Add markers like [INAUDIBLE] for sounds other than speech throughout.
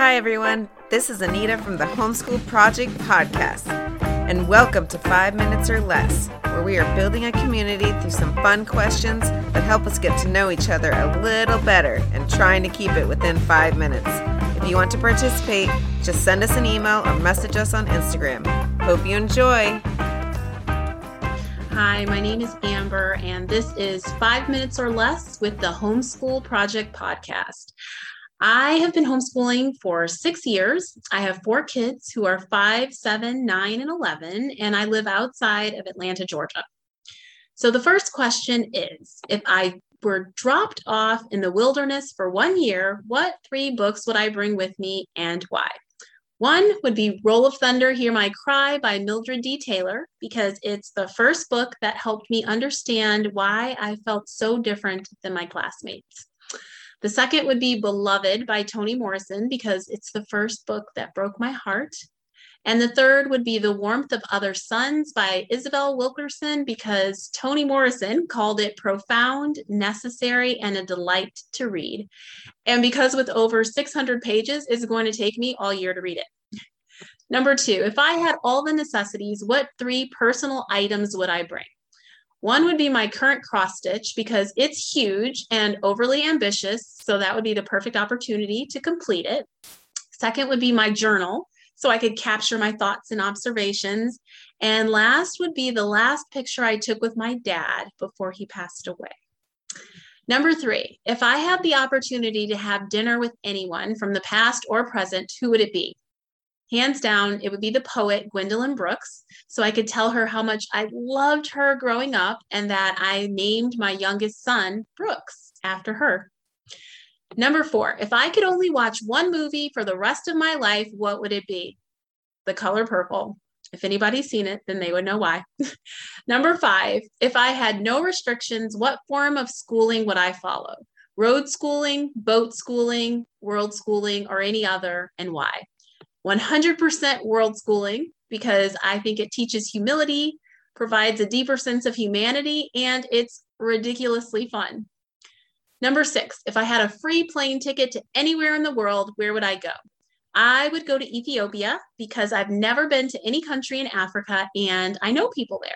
Hi, everyone. This is Anita from the Homeschool Project Podcast, and welcome to Five Minutes or Less, where we are building a community through some fun questions that help us get to know each other a little better and trying to keep it within five minutes. If you want to participate, just send us an email or message us on Instagram. Hope you enjoy. Hi, my name is Amber, and this is Five Minutes or Less with the Homeschool Project Podcast. I have been homeschooling for six years. I have four kids who are five, seven, nine, and 11, and I live outside of Atlanta, Georgia. So the first question is if I were dropped off in the wilderness for one year, what three books would I bring with me and why? One would be Roll of Thunder, Hear My Cry by Mildred D. Taylor, because it's the first book that helped me understand why I felt so different than my classmates. The second would be Beloved by Toni Morrison, because it's the first book that broke my heart. And the third would be The Warmth of Other Suns by Isabel Wilkerson, because Toni Morrison called it profound, necessary, and a delight to read. And because with over 600 pages, it's going to take me all year to read it. Number two, if I had all the necessities, what three personal items would I bring? One would be my current cross stitch because it's huge and overly ambitious. So that would be the perfect opportunity to complete it. Second would be my journal so I could capture my thoughts and observations. And last would be the last picture I took with my dad before he passed away. Number three, if I had the opportunity to have dinner with anyone from the past or present, who would it be? Hands down, it would be the poet Gwendolyn Brooks. So I could tell her how much I loved her growing up and that I named my youngest son Brooks after her. Number four, if I could only watch one movie for the rest of my life, what would it be? The Color Purple. If anybody's seen it, then they would know why. [LAUGHS] Number five, if I had no restrictions, what form of schooling would I follow? Road schooling, boat schooling, world schooling, or any other, and why? 100% world schooling because I think it teaches humility, provides a deeper sense of humanity, and it's ridiculously fun. Number six, if I had a free plane ticket to anywhere in the world, where would I go? I would go to Ethiopia because I've never been to any country in Africa and I know people there.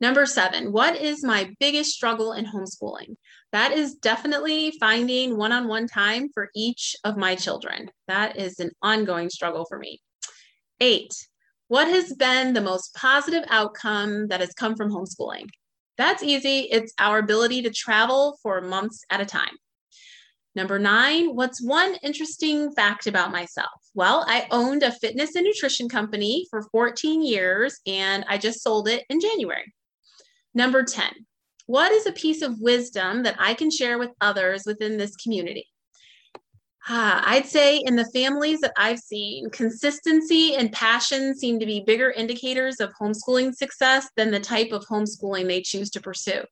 Number seven, what is my biggest struggle in homeschooling? That is definitely finding one on one time for each of my children. That is an ongoing struggle for me. Eight, what has been the most positive outcome that has come from homeschooling? That's easy. It's our ability to travel for months at a time. Number nine, what's one interesting fact about myself? Well, I owned a fitness and nutrition company for 14 years and I just sold it in January. Number 10, what is a piece of wisdom that I can share with others within this community? Ah, I'd say in the families that I've seen, consistency and passion seem to be bigger indicators of homeschooling success than the type of homeschooling they choose to pursue.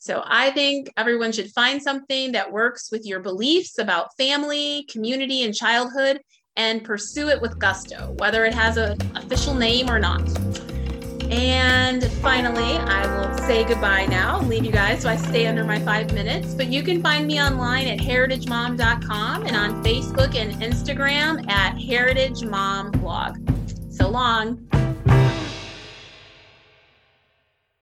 So I think everyone should find something that works with your beliefs about family, community, and childhood and pursue it with gusto, whether it has an official name or not. And finally, I will say goodbye now, leave you guys so I stay under my five minutes. But you can find me online at heritagemom.com and on Facebook and Instagram at Heritage Mom Blog. So long.